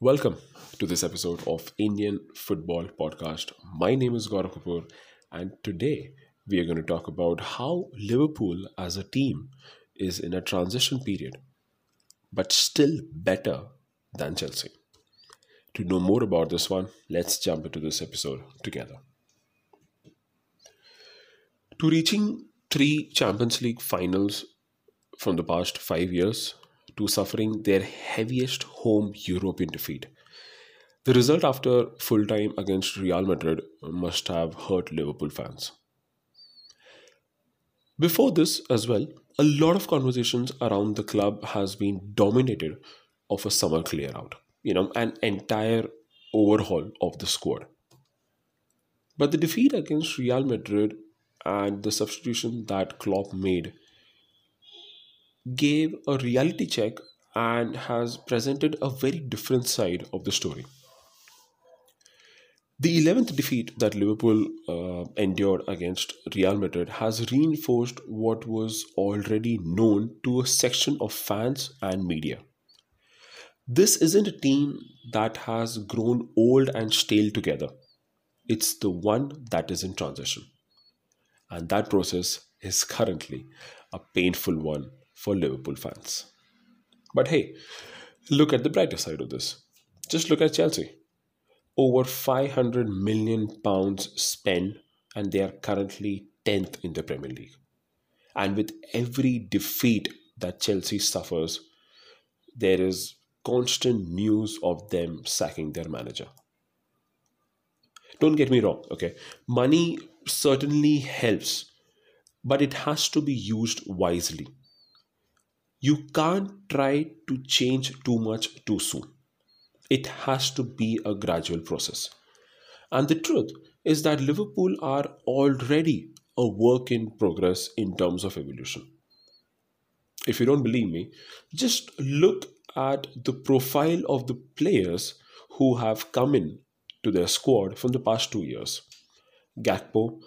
Welcome to this episode of Indian Football Podcast. My name is Gaurav Kapoor, and today we are going to talk about how Liverpool as a team is in a transition period, but still better than Chelsea. To know more about this one, let's jump into this episode together. To reaching three Champions League finals from the past five years, to suffering their heaviest home European defeat. The result after full time against Real Madrid must have hurt Liverpool fans. Before this as well, a lot of conversations around the club has been dominated of a summer clear out, you know, an entire overhaul of the squad. But the defeat against Real Madrid and the substitution that Klopp made gave a reality check and has presented a very different side of the story. The 11th defeat that Liverpool uh, endured against Real Madrid has reinforced what was already known to a section of fans and media. This isn't a team that has grown old and stale together. It's the one that is in transition. And that process is currently a painful one for Liverpool fans. But hey, look at the brighter side of this. Just look at Chelsea. Over 500 million pounds spent, and they are currently 10th in the Premier League. And with every defeat that Chelsea suffers, there is constant news of them sacking their manager. Don't get me wrong, okay? Money certainly helps, but it has to be used wisely you can't try to change too much too soon. It has to be a gradual process. And the truth is that Liverpool are already a work in progress in terms of evolution. If you don't believe me, just look at the profile of the players who have come in to their squad from the past two years. Gakpo,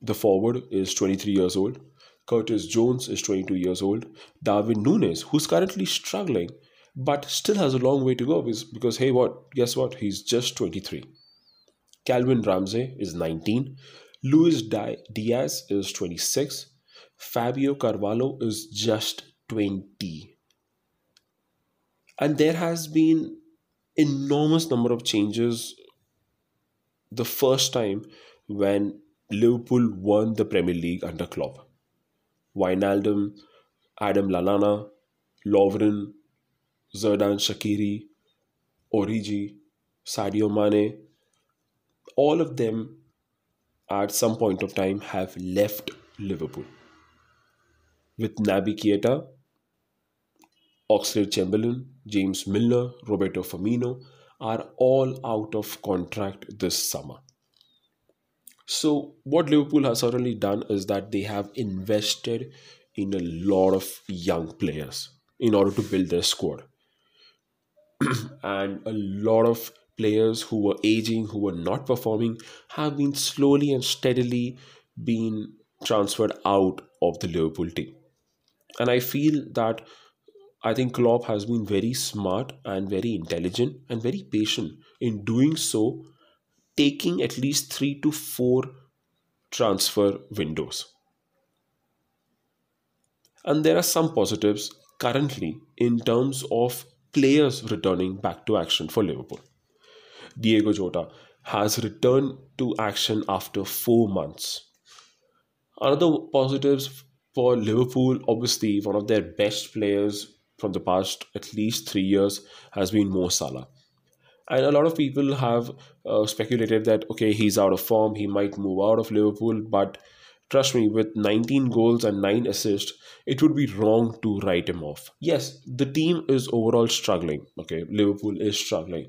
the forward, is 23 years old. Curtis Jones is 22 years old. Darwin Nunez, who's currently struggling, but still has a long way to go because, because hey, what? Guess what? He's just 23. Calvin Ramsay is 19. Luis Diaz is 26. Fabio Carvalho is just 20. And there has been enormous number of changes the first time when Liverpool won the Premier League under Klopp. Wijnaldum, Adam Lallana, Lovren, Xherdan Shaqiri, Origi, Sadio Mane, all of them at some point of time have left Liverpool. With Naby Keita, Oxlade Chamberlain, James Milner, Roberto Firmino are all out of contract this summer. So, what Liverpool has certainly done is that they have invested in a lot of young players in order to build their squad. and a lot of players who were aging, who were not performing, have been slowly and steadily being transferred out of the Liverpool team. And I feel that I think Klopp has been very smart and very intelligent and very patient in doing so taking at least three to four transfer windows. And there are some positives currently in terms of players returning back to action for Liverpool. Diogo Jota has returned to action after four months. Another positives for Liverpool, obviously, one of their best players from the past at least three years has been Mo Salah and a lot of people have uh, speculated that okay he's out of form he might move out of liverpool but trust me with 19 goals and 9 assists it would be wrong to write him off yes the team is overall struggling okay liverpool is struggling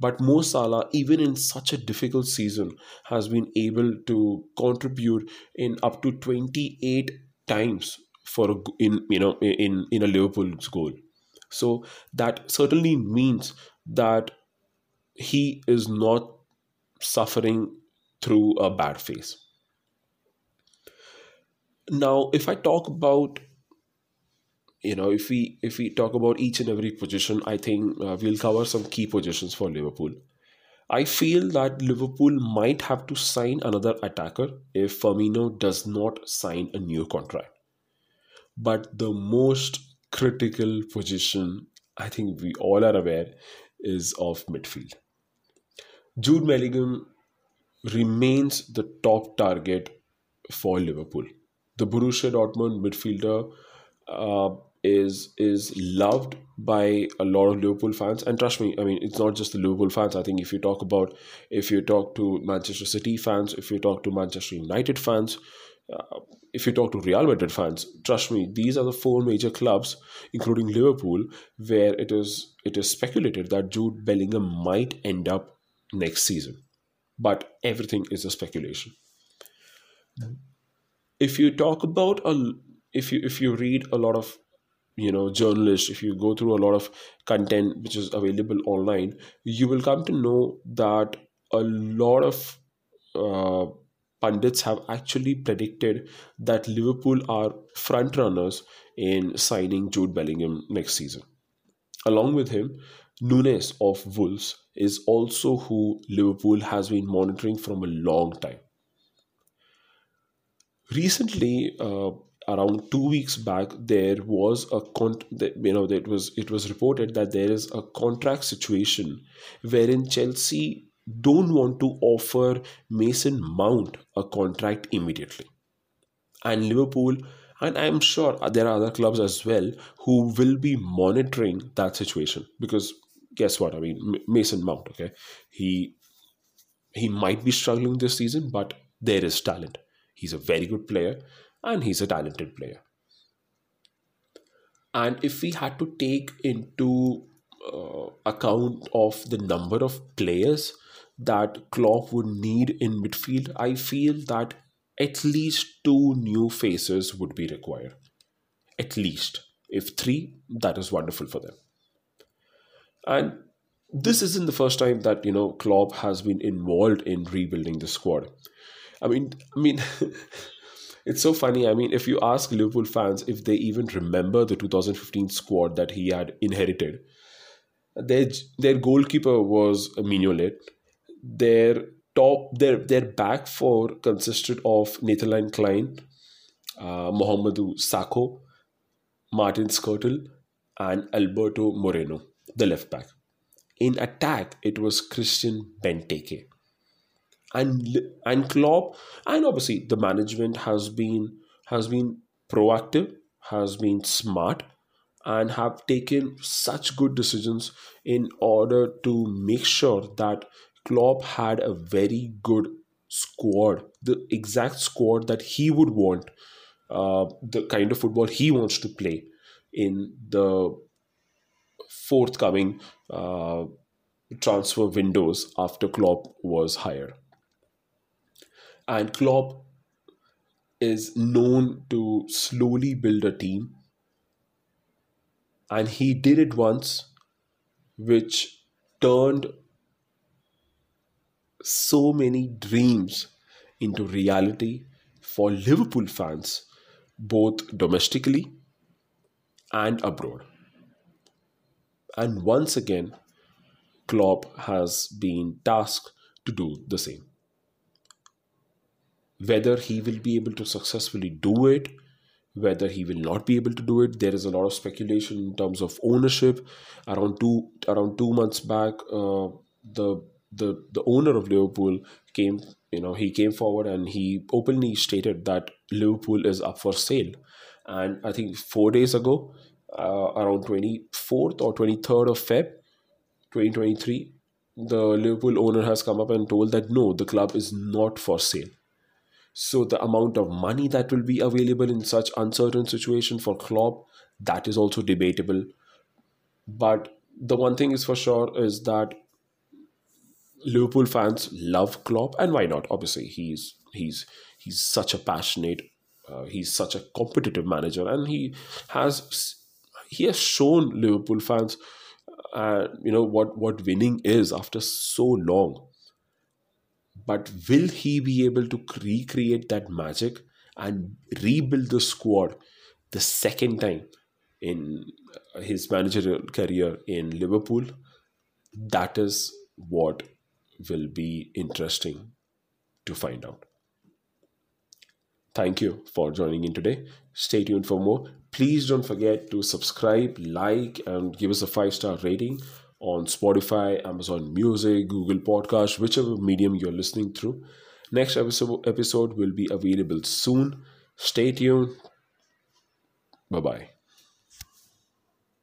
but Mo Salah, even in such a difficult season, has been able to contribute in up to 28 times for in you know in in a Liverpool's goal. So that certainly means that he is not suffering through a bad phase. Now, if I talk about you know, if we if we talk about each and every position, I think uh, we'll cover some key positions for Liverpool. I feel that Liverpool might have to sign another attacker if Firmino does not sign a new contract. But the most critical position, I think we all are aware, is of midfield. Jude Bellingham remains the top target for Liverpool. The Borussia Dortmund midfielder uh, is is loved by a lot of Liverpool fans. And trust me, I mean, it's not just the Liverpool fans. I think if you talk about, if you talk to Manchester City fans, if you talk to Manchester United fans, uh, if you talk to Real Madrid fans, trust me, these are the four major clubs, including Liverpool, where it is it is speculated that Jude Bellingham might end up next season. But everything is a speculation. If you talk about a if you if you read a lot of you know journalists if you go through a lot of content which is available online you will come to know that a lot of uh, pundits have actually predicted that liverpool are front runners in signing jude bellingham next season along with him Nunes of Wolves is also who Liverpool has been monitoring from a long time. Recently, uh, around two weeks back there was a con you know it was it was reported that there is a contract situation wherein chelsea don't want to offer mason mount a contract immediately and liverpool and i'm sure there are other clubs as well who will be monitoring that situation. Because guess what? I mean mason mount okay? He he might be struggling this season but there is talent. He's a very good player and he's a talented player. And if we had to take into uh, account of the number of players that Klopp would need in midfield, I feel that at least two new faces would be required. At least. If three, that is wonderful for them. And this isn't the first time that you know Klopp has been involved in rebuilding the squad. I mean, I mean, it's so funny. I mean, if you ask Liverpool fans if they even remember the 2015 squad that he had inherited, their their goalkeeper was Mignolet. Their top their their back four consisted of Nathaniel Clyne, uh, Mohamedou Sakho, Martin Skrtel, and Alberto Moreno, the left back. In attack, it was Christian Benteke and and Klopp and obviously the management has been has been proactive, has been smart, and have taken such good decisions in order to make sure that Klopp had a very good squad, the exact squad that he would want, uh, the kind of football he wants to play in the forthcoming uh, transfer windows after Klopp was hired. And Klopp is known to slowly build a team. And he did it once which turned so many dreams into reality for Liverpool fans both domestically and abroad. And once again Klopp has been tasked to do the same. Whether he will be able to successfully do it whether he will not be able to do it there is a lot of speculation in terms of ownership. Around two around two months back uh, the the the owner of liverpool came you know he came forward and he openly stated that liverpool is up for sale and i think four days ago uh, around 24th or 23rd of feb 2023 the liverpool owner has come up and told that no the club is not for sale so the amount of money that will be available in such uncertain situation for Klopp, that is also debatable. But the one thing is for sure is that Liverpool fans love Klopp, and why not? Obviously, he's he's he's such a passionate, uh, he's such a competitive manager, and he has he has shown Liverpool fans, uh, you know what what winning is after so long. But will he be able to recreate that magic and rebuild the squad the second time in his managerial career in Liverpool. That is what will be interesting to find out. Thank you for joining in today. Stay tuned for more. Please don't forget to subscribe, like, and give us a five star rating on Spotify, Amazon Music, Google Podcast, whichever medium you're listening through. Next episode episode will be available soon. Stay tuned. Bye bye.